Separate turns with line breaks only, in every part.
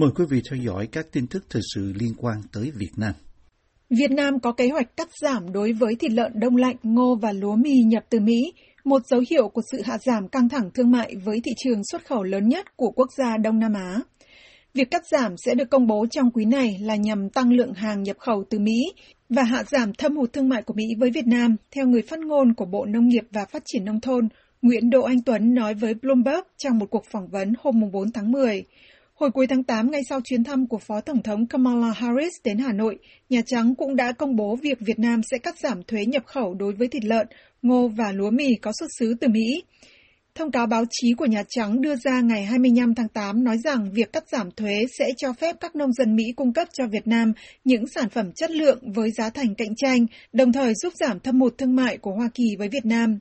Mời quý vị theo dõi các tin tức thời sự liên quan tới Việt Nam.
Việt Nam có kế hoạch cắt giảm đối với thịt lợn đông lạnh, ngô và lúa mì nhập từ Mỹ, một dấu hiệu của sự hạ giảm căng thẳng thương mại với thị trường xuất khẩu lớn nhất của quốc gia Đông Nam Á. Việc cắt giảm sẽ được công bố trong quý này là nhằm tăng lượng hàng nhập khẩu từ Mỹ và hạ giảm thâm hụt thương mại của Mỹ với Việt Nam, theo người phát ngôn của Bộ Nông nghiệp và Phát triển Nông thôn Nguyễn Đỗ Anh Tuấn nói với Bloomberg trong một cuộc phỏng vấn hôm 4 tháng 10. Hồi cuối tháng 8, ngay sau chuyến thăm của Phó Tổng thống Kamala Harris đến Hà Nội, Nhà Trắng cũng đã công bố việc Việt Nam sẽ cắt giảm thuế nhập khẩu đối với thịt lợn, ngô và lúa mì có xuất xứ từ Mỹ. Thông cáo báo chí của Nhà Trắng đưa ra ngày 25 tháng 8 nói rằng việc cắt giảm thuế sẽ cho phép các nông dân Mỹ cung cấp cho Việt Nam những sản phẩm chất lượng với giá thành cạnh tranh, đồng thời giúp giảm thâm hụt thương mại của Hoa Kỳ với Việt Nam.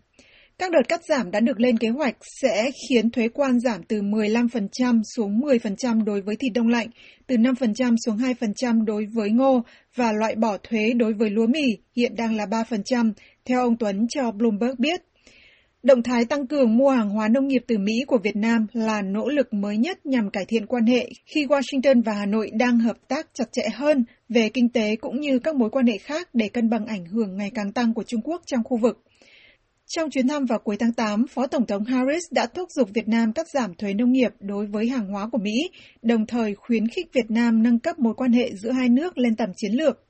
Các đợt cắt giảm đã được lên kế hoạch sẽ khiến thuế quan giảm từ 15% xuống 10% đối với thịt đông lạnh, từ 5% xuống 2% đối với ngô và loại bỏ thuế đối với lúa mì hiện đang là 3%, theo ông Tuấn cho Bloomberg biết. Động thái tăng cường mua hàng hóa nông nghiệp từ Mỹ của Việt Nam là nỗ lực mới nhất nhằm cải thiện quan hệ khi Washington và Hà Nội đang hợp tác chặt chẽ hơn về kinh tế cũng như các mối quan hệ khác để cân bằng ảnh hưởng ngày càng tăng của Trung Quốc trong khu vực. Trong chuyến thăm vào cuối tháng 8, Phó Tổng thống Harris đã thúc giục Việt Nam cắt giảm thuế nông nghiệp đối với hàng hóa của Mỹ, đồng thời khuyến khích Việt Nam nâng cấp mối quan hệ giữa hai nước lên tầm chiến lược.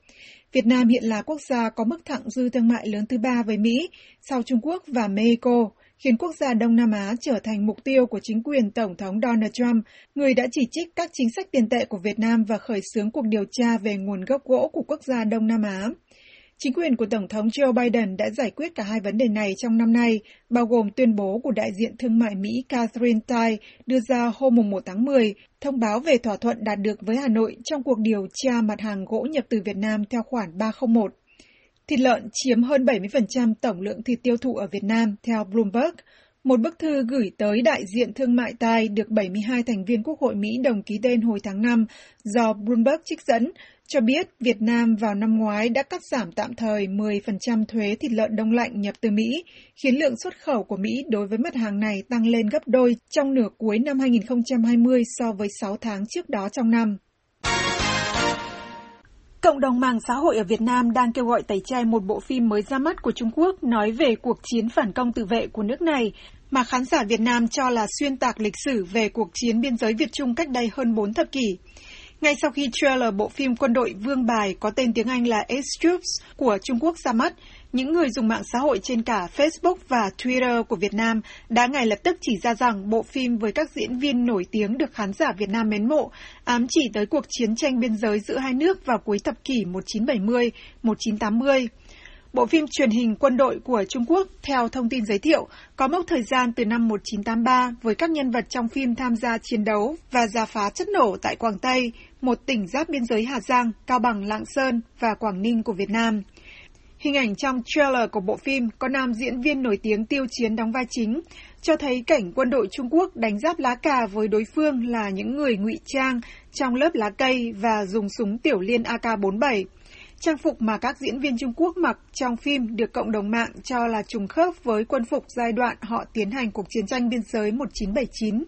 Việt Nam hiện là quốc gia có mức thặng dư thương mại lớn thứ ba với Mỹ, sau Trung Quốc và Mexico, khiến quốc gia Đông Nam Á trở thành mục tiêu của chính quyền Tổng thống Donald Trump, người đã chỉ trích các chính sách tiền tệ của Việt Nam và khởi xướng cuộc điều tra về nguồn gốc gỗ của quốc gia Đông Nam Á. Chính quyền của Tổng thống Joe Biden đã giải quyết cả hai vấn đề này trong năm nay, bao gồm tuyên bố của đại diện thương mại Mỹ Catherine Tai đưa ra hôm 1 tháng 10, thông báo về thỏa thuận đạt được với Hà Nội trong cuộc điều tra mặt hàng gỗ nhập từ Việt Nam theo khoản 301. Thịt lợn chiếm hơn 70% tổng lượng thịt tiêu thụ ở Việt Nam, theo Bloomberg. Một bức thư gửi tới đại diện thương mại Tai được 72 thành viên Quốc hội Mỹ đồng ký tên hồi tháng 5 do Bloomberg trích dẫn, cho biết Việt Nam vào năm ngoái đã cắt giảm tạm thời 10% thuế thịt lợn đông lạnh nhập từ Mỹ, khiến lượng xuất khẩu của Mỹ đối với mặt hàng này tăng lên gấp đôi trong nửa cuối năm 2020 so với 6 tháng trước đó trong năm. Cộng đồng mạng xã hội ở Việt Nam đang kêu gọi tẩy chay một bộ phim mới ra mắt của Trung Quốc nói về cuộc chiến phản công tự vệ của nước này mà khán giả Việt Nam cho là xuyên tạc lịch sử về cuộc chiến biên giới Việt Trung cách đây hơn 4 thập kỷ. Ngay sau khi trailer bộ phim quân đội Vương Bài có tên tiếng Anh là Ace Troops của Trung Quốc ra mắt, những người dùng mạng xã hội trên cả Facebook và Twitter của Việt Nam đã ngay lập tức chỉ ra rằng bộ phim với các diễn viên nổi tiếng được khán giả Việt Nam mến mộ, ám chỉ tới cuộc chiến tranh biên giới giữa hai nước vào cuối thập kỷ 1970-1980. Bộ phim truyền hình quân đội của Trung Quốc, theo thông tin giới thiệu, có mốc thời gian từ năm 1983 với các nhân vật trong phim tham gia chiến đấu và giả phá chất nổ tại Quảng Tây, một tỉnh giáp biên giới Hà Giang, Cao Bằng, Lạng Sơn và Quảng Ninh của Việt Nam. Hình ảnh trong trailer của bộ phim có nam diễn viên nổi tiếng tiêu chiến đóng vai chính, cho thấy cảnh quân đội Trung Quốc đánh giáp lá cà với đối phương là những người ngụy trang trong lớp lá cây và dùng súng tiểu liên AK-47. Trang phục mà các diễn viên Trung Quốc mặc trong phim được cộng đồng mạng cho là trùng khớp với quân phục giai đoạn họ tiến hành cuộc chiến tranh biên giới 1979.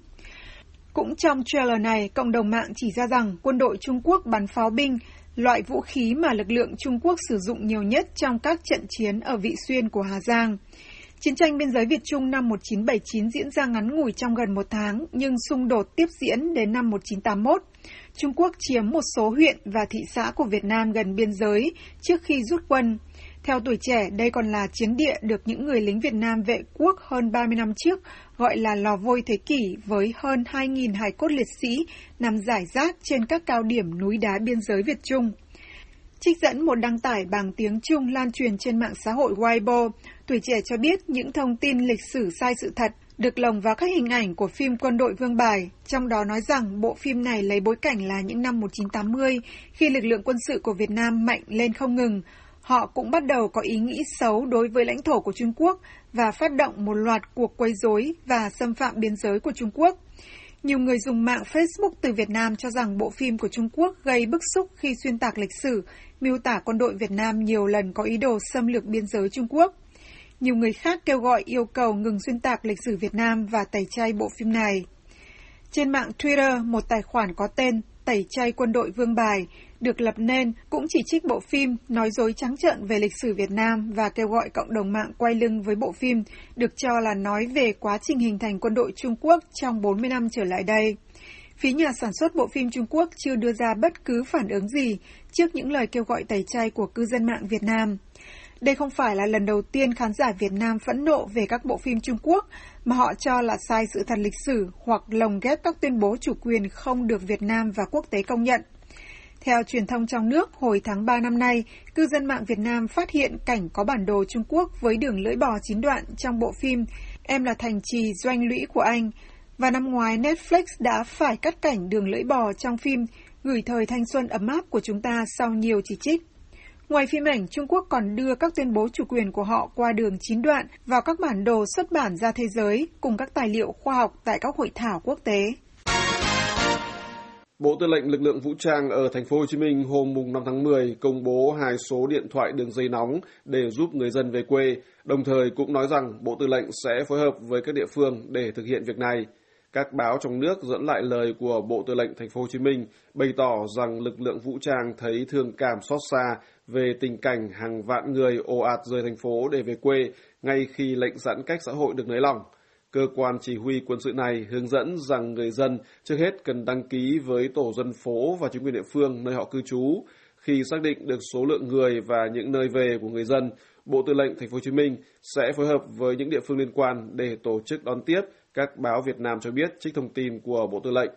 Cũng trong trailer này, cộng đồng mạng chỉ ra rằng quân đội Trung Quốc bắn pháo binh, loại vũ khí mà lực lượng Trung Quốc sử dụng nhiều nhất trong các trận chiến ở Vị Xuyên của Hà Giang. Chiến tranh biên giới Việt Trung năm 1979 diễn ra ngắn ngủi trong gần một tháng, nhưng xung đột tiếp diễn đến năm 1981. Trung Quốc chiếm một số huyện và thị xã của Việt Nam gần biên giới trước khi rút quân. Theo tuổi trẻ, đây còn là chiến địa được những người lính Việt Nam vệ quốc hơn 30 năm trước gọi là lò vôi thế kỷ với hơn 2.000 hài cốt liệt sĩ nằm rải rác trên các cao điểm núi đá biên giới Việt Trung. Trích dẫn một đăng tải bằng tiếng Trung lan truyền trên mạng xã hội Weibo, tuổi trẻ cho biết những thông tin lịch sử sai sự thật được lồng vào các hình ảnh của phim Quân đội Vương Bài, trong đó nói rằng bộ phim này lấy bối cảnh là những năm 1980, khi lực lượng quân sự của Việt Nam mạnh lên không ngừng. Họ cũng bắt đầu có ý nghĩ xấu đối với lãnh thổ của Trung Quốc và phát động một loạt cuộc quấy rối và xâm phạm biên giới của Trung Quốc. Nhiều người dùng mạng Facebook từ Việt Nam cho rằng bộ phim của Trung Quốc gây bức xúc khi xuyên tạc lịch sử, miêu tả quân đội Việt Nam nhiều lần có ý đồ xâm lược biên giới Trung Quốc. Nhiều người khác kêu gọi yêu cầu ngừng xuyên tạc lịch sử Việt Nam và tẩy chay bộ phim này. Trên mạng Twitter, một tài khoản có tên tẩy chay quân đội vương bài, được lập nên cũng chỉ trích bộ phim nói dối trắng trợn về lịch sử Việt Nam và kêu gọi cộng đồng mạng quay lưng với bộ phim, được cho là nói về quá trình hình thành quân đội Trung Quốc trong 40 năm trở lại đây. Phía nhà sản xuất bộ phim Trung Quốc chưa đưa ra bất cứ phản ứng gì trước những lời kêu gọi tẩy chay của cư dân mạng Việt Nam. Đây không phải là lần đầu tiên khán giả Việt Nam phẫn nộ về các bộ phim Trung Quốc mà họ cho là sai sự thật lịch sử hoặc lồng ghép các tuyên bố chủ quyền không được Việt Nam và quốc tế công nhận. Theo truyền thông trong nước, hồi tháng 3 năm nay, cư dân mạng Việt Nam phát hiện cảnh có bản đồ Trung Quốc với đường lưỡi bò chín đoạn trong bộ phim Em là thành trì doanh lũy của anh. Và năm ngoái, Netflix đã phải cắt cảnh đường lưỡi bò trong phim gửi thời thanh xuân ấm áp của chúng ta sau nhiều chỉ trích. Ngoài phim ảnh, Trung Quốc còn đưa các tuyên bố chủ quyền của họ qua đường chín đoạn vào các bản đồ xuất bản ra thế giới cùng các tài liệu khoa học tại các hội thảo quốc tế.
Bộ Tư lệnh Lực lượng Vũ trang ở thành phố Hồ Chí Minh hôm mùng 5 tháng 10 công bố hai số điện thoại đường dây nóng để giúp người dân về quê, đồng thời cũng nói rằng Bộ Tư lệnh sẽ phối hợp với các địa phương để thực hiện việc này. Các báo trong nước dẫn lại lời của Bộ Tư lệnh Thành phố Hồ Chí Minh bày tỏ rằng lực lượng vũ trang thấy thương cảm xót xa về tình cảnh hàng vạn người ồ ạt rời thành phố để về quê ngay khi lệnh giãn cách xã hội được nới lỏng. Cơ quan chỉ huy quân sự này hướng dẫn rằng người dân trước hết cần đăng ký với tổ dân phố và chính quyền địa phương nơi họ cư trú. Khi xác định được số lượng người và những nơi về của người dân, Bộ Tư lệnh Thành phố Hồ Chí Minh sẽ phối hợp với những địa phương liên quan để tổ chức đón tiếp. Các báo Việt Nam cho biết trích thông tin của Bộ Tư lệnh.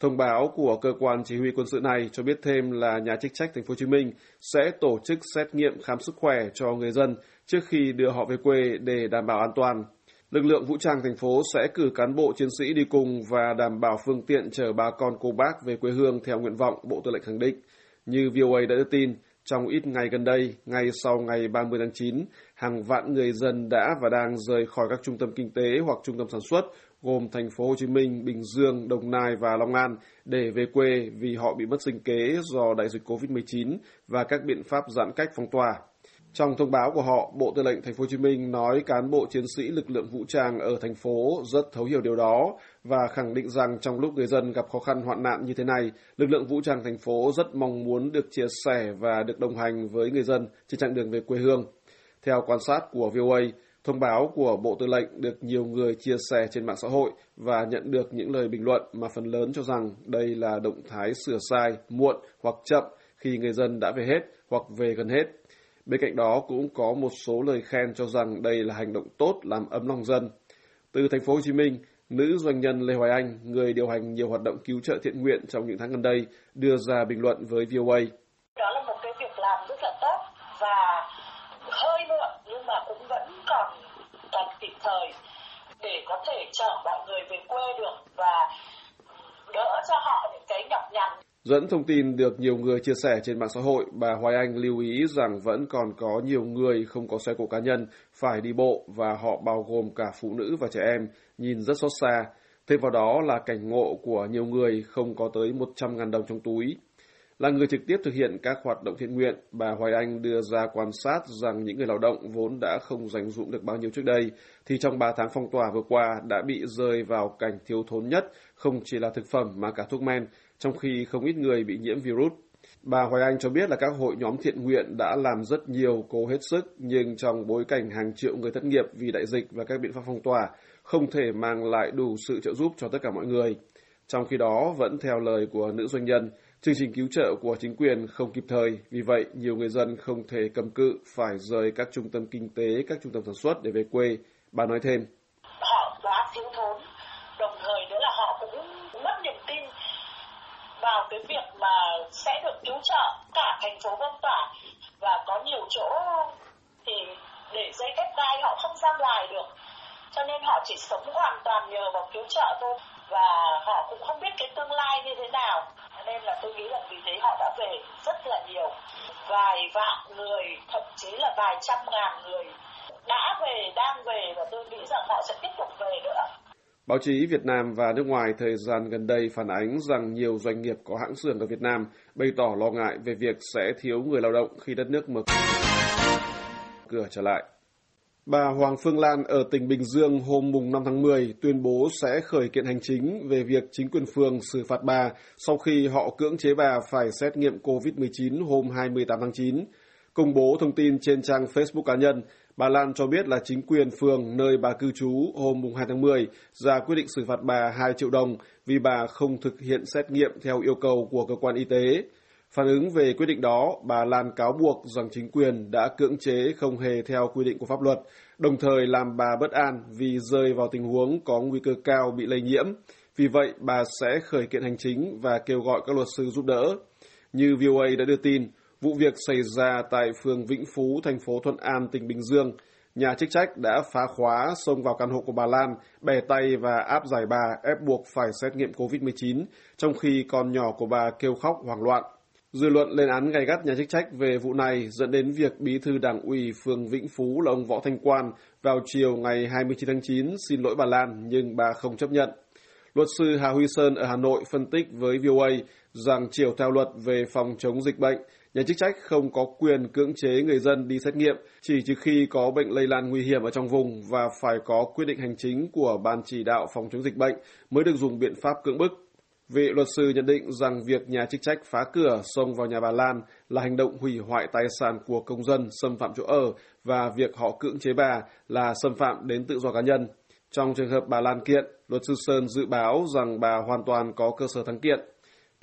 Thông báo của cơ quan chỉ huy quân sự này cho biết thêm là nhà chức trách thành phố Hồ Chí Minh sẽ tổ chức xét nghiệm khám sức khỏe cho người dân trước khi đưa họ về quê để đảm bảo an toàn. Lực lượng vũ trang thành phố sẽ cử cán bộ chiến sĩ đi cùng và đảm bảo phương tiện chở bà con cô bác về quê hương theo nguyện vọng Bộ Tư lệnh khẳng định. Như VOA đã đưa tin, trong ít ngày gần đây, ngay sau ngày 30 tháng 9, hàng vạn người dân đã và đang rời khỏi các trung tâm kinh tế hoặc trung tâm sản xuất gồm thành phố Hồ Chí Minh, Bình Dương, Đồng Nai và Long An để về quê vì họ bị mất sinh kế do đại dịch COVID-19 và các biện pháp giãn cách phong tỏa. Trong thông báo của họ, Bộ Tư lệnh Thành phố Hồ Chí Minh nói cán bộ chiến sĩ lực lượng vũ trang ở thành phố rất thấu hiểu điều đó và khẳng định rằng trong lúc người dân gặp khó khăn hoạn nạn như thế này, lực lượng vũ trang thành phố rất mong muốn được chia sẻ và được đồng hành với người dân trên chặng đường về quê hương. Theo quan sát của VOA, thông báo của Bộ Tư lệnh được nhiều người chia sẻ trên mạng xã hội và nhận được những lời bình luận mà phần lớn cho rằng đây là động thái sửa sai, muộn hoặc chậm khi người dân đã về hết hoặc về gần hết. Bên cạnh đó cũng có một số lời khen cho rằng đây là hành động tốt làm ấm lòng dân. Từ thành phố Hồ Chí Minh, nữ doanh nhân Lê Hoài Anh, người điều hành nhiều hoạt động cứu trợ thiện nguyện trong những tháng gần đây, đưa ra bình luận với VOA.
Đó là một cái việc làm rất là tốt và hơi muộn nhưng mà cũng vẫn còn còn kịp thời để có thể chở mọi người về quê được và đỡ cho họ những cái nhọc nhằn
Dẫn thông tin được nhiều người chia sẻ trên mạng xã hội, bà Hoài Anh lưu ý rằng vẫn còn có nhiều người không có xe cộ cá nhân, phải đi bộ và họ bao gồm cả phụ nữ và trẻ em, nhìn rất xót xa. Thêm vào đó là cảnh ngộ của nhiều người không có tới 100.000 đồng trong túi. Là người trực tiếp thực hiện các hoạt động thiện nguyện, bà Hoài Anh đưa ra quan sát rằng những người lao động vốn đã không dành dụng được bao nhiêu trước đây, thì trong 3 tháng phong tỏa vừa qua đã bị rơi vào cảnh thiếu thốn nhất, không chỉ là thực phẩm mà cả thuốc men, trong khi không ít người bị nhiễm virus. Bà Hoài Anh cho biết là các hội nhóm thiện nguyện đã làm rất nhiều cố hết sức, nhưng trong bối cảnh hàng triệu người thất nghiệp vì đại dịch và các biện pháp phong tỏa, không thể mang lại đủ sự trợ giúp cho tất cả mọi người. Trong khi đó, vẫn theo lời của nữ doanh nhân, chương trình cứu trợ của chính quyền không kịp thời, vì vậy nhiều người dân không thể cầm cự phải rời các trung tâm kinh tế, các trung tâm sản xuất để về quê. Bà nói thêm.
Họ quá thiếu thốn, đồng thời nữa là họ cũng mất niềm tin vào cái việc mà sẽ được cứu trợ cả thành phố phong tỏa. Và có nhiều chỗ thì để dây thép gai họ không ra ngoài được. Cho nên họ chỉ sống hoàn toàn nhờ vào cứu trợ thôi. Và họ cũng không biết cái tương lai như thế nào. Nên là tôi nghĩ là vì thế họ đã về rất là nhiều. Vài vạn người, thậm chí là vài trăm ngàn người đã về, đang về. Và tôi nghĩ rằng họ sẽ tiếp tục về nữa
Báo chí Việt Nam và nước ngoài thời gian gần đây phản ánh rằng nhiều doanh nghiệp có hãng xưởng ở Việt Nam bày tỏ lo ngại về việc sẽ thiếu người lao động khi đất nước mở cửa trở lại. Bà Hoàng Phương Lan ở tỉnh Bình Dương hôm mùng 5 tháng 10 tuyên bố sẽ khởi kiện hành chính về việc chính quyền phường xử phạt bà sau khi họ cưỡng chế bà phải xét nghiệm COVID-19 hôm 28 tháng 9. Công bố thông tin trên trang Facebook cá nhân, bà Lan cho biết là chính quyền phường nơi bà cư trú hôm 2 tháng 10 ra quyết định xử phạt bà 2 triệu đồng vì bà không thực hiện xét nghiệm theo yêu cầu của cơ quan y tế. Phản ứng về quyết định đó, bà Lan cáo buộc rằng chính quyền đã cưỡng chế không hề theo quy định của pháp luật, đồng thời làm bà bất an vì rơi vào tình huống có nguy cơ cao bị lây nhiễm. Vì vậy, bà sẽ khởi kiện hành chính và kêu gọi các luật sư giúp đỡ. Như VOA đã đưa tin, vụ việc xảy ra tại phường Vĩnh Phú, thành phố Thuận An, tỉnh Bình Dương. Nhà chức trách đã phá khóa, xông vào căn hộ của bà Lan, bẻ tay và áp giải bà ép buộc phải xét nghiệm COVID-19, trong khi con nhỏ của bà kêu khóc hoảng loạn. Dư luận lên án gay gắt nhà chức trách về vụ này dẫn đến việc bí thư đảng ủy phường Vĩnh Phú là ông Võ Thanh Quan vào chiều ngày 29 tháng 9 xin lỗi bà Lan nhưng bà không chấp nhận. Luật sư Hà Huy Sơn ở Hà Nội phân tích với VOA rằng chiều theo luật về phòng chống dịch bệnh, nhà chức trách không có quyền cưỡng chế người dân đi xét nghiệm chỉ trừ khi có bệnh lây lan nguy hiểm ở trong vùng và phải có quyết định hành chính của Ban chỉ đạo phòng chống dịch bệnh mới được dùng biện pháp cưỡng bức. Vị luật sư nhận định rằng việc nhà chức trách phá cửa xông vào nhà bà Lan là hành động hủy hoại tài sản của công dân, xâm phạm chỗ ở và việc họ cưỡng chế bà là xâm phạm đến tự do cá nhân. Trong trường hợp bà Lan kiện, luật sư Sơn dự báo rằng bà hoàn toàn có cơ sở thắng kiện.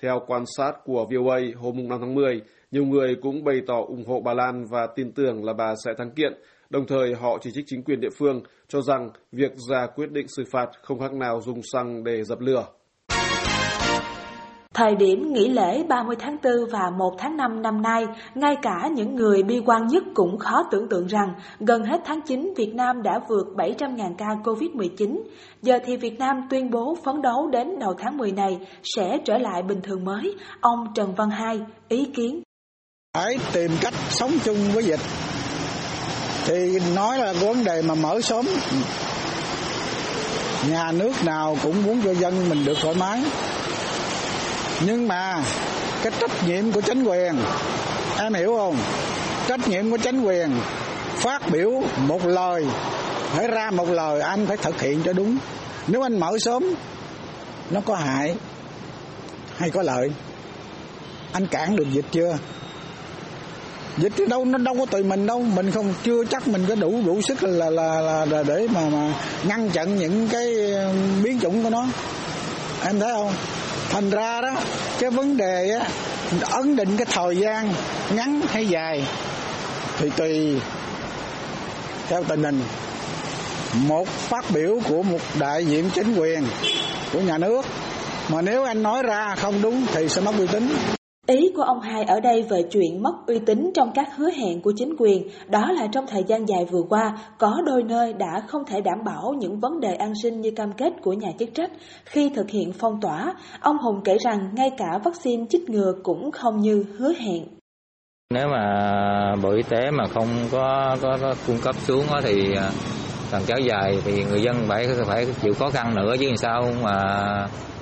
Theo quan sát của VOA hôm 5 tháng 10, nhiều người cũng bày tỏ ủng hộ bà Lan và tin tưởng là bà sẽ thắng kiện. Đồng thời họ chỉ trích chính quyền địa phương cho rằng việc ra quyết định xử phạt không khác nào dùng xăng để dập lửa.
Thời điểm nghỉ lễ 30 tháng 4 và 1 tháng 5 năm nay, ngay cả những người bi quan nhất cũng khó tưởng tượng rằng gần hết tháng 9 Việt Nam đã vượt 700.000 ca COVID-19. Giờ thì Việt Nam tuyên bố phấn đấu đến đầu tháng 10 này sẽ trở lại bình thường mới. Ông Trần Văn Hai ý kiến.
Phải tìm cách sống chung với dịch. Thì nói là vấn đề mà mở sớm nhà nước nào cũng muốn cho dân mình được thoải mái nhưng mà cái trách nhiệm của chính quyền em hiểu không? Trách nhiệm của chính quyền phát biểu một lời phải ra một lời anh phải thực hiện cho đúng. Nếu anh mở sớm nó có hại hay có lợi? Anh cản được dịch chưa? Dịch chứ đâu nó đâu có tùy mình đâu. Mình không chưa chắc mình có đủ đủ sức là là, là, là để mà mà ngăn chặn những cái biến chủng của nó. Em thấy không? Thành ra đó, cái vấn đề á, ấn định cái thời gian ngắn hay dài thì tùy theo tình hình. Một phát biểu của một đại diện chính quyền của nhà nước mà nếu anh nói ra không đúng thì sẽ mất uy tín.
Ý của ông Hai ở đây về chuyện mất uy tín trong các hứa hẹn của chính quyền, đó là trong thời gian dài vừa qua, có đôi nơi đã không thể đảm bảo những vấn đề an sinh như cam kết của nhà chức trách khi thực hiện phong tỏa. Ông Hùng kể rằng ngay cả vaccine chích ngừa cũng không như hứa hẹn.
Nếu mà Bộ Y tế mà không có, có, có cung cấp xuống thì càng kéo dài thì người dân phải phải chịu khó khăn nữa chứ sao mà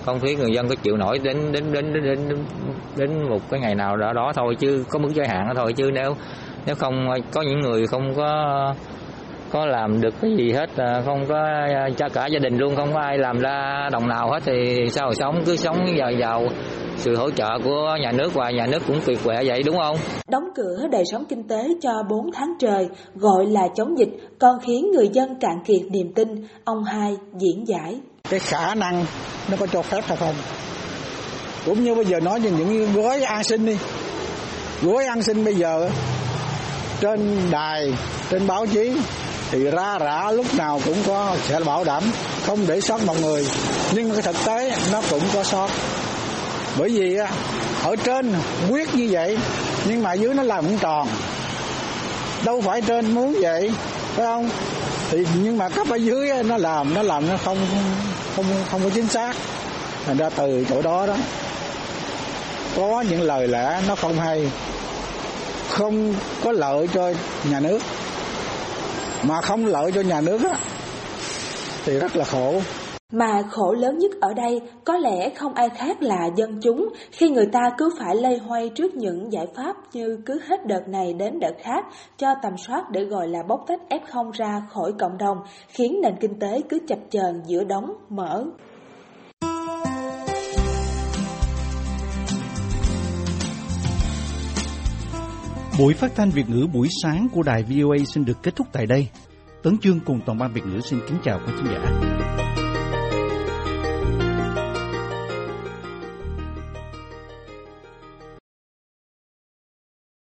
không biết người dân có chịu nổi đến đến đến đến đến, đến một cái ngày nào đó đó thôi chứ có mức giới hạn đó thôi chứ nếu nếu không có những người không có có làm được cái gì hết à, không có à, cho cả gia đình luôn không có ai làm ra đồng nào hết thì sao sống cứ sống vào vào sự hỗ trợ của nhà nước và nhà nước cũng tuyệt vời vậy đúng không?
Đóng cửa đời sống kinh tế cho 4 tháng trời gọi là chống dịch còn khiến người dân cạn kiệt niềm tin, ông hai diễn giải
cái khả năng nó có cho phép hay không. Cũng như bây giờ nói về những gói an sinh đi. Gói an sinh bây giờ trên đài, trên báo chí thì ra rã lúc nào cũng có sẽ bảo đảm, không để sót một người. Nhưng cái thực tế nó cũng có sót. Bởi vì ở trên quyết như vậy, nhưng mà dưới nó làm không tròn. Đâu phải trên muốn vậy, phải không? Thì nhưng mà cấp ở dưới nó làm nó làm nó không không không có chính xác. Thành ra từ chỗ đó đó, có những lời lẽ nó không hay, không có lợi cho nhà nước. Mà không lợi cho nhà nước á, thì rất là khổ.
Mà khổ lớn nhất ở đây có lẽ không ai khác là dân chúng khi người ta cứ phải lây hoay trước những giải pháp như cứ hết đợt này đến đợt khác cho tầm soát để gọi là bóc tách F0 ra khỏi cộng đồng, khiến nền kinh tế cứ chập chờn giữa đóng mở.
Buổi phát thanh Việt ngữ buổi sáng của đài VOA xin được kết thúc tại đây. Tấn Chương cùng toàn ban Việt ngữ xin kính chào quý khán giả.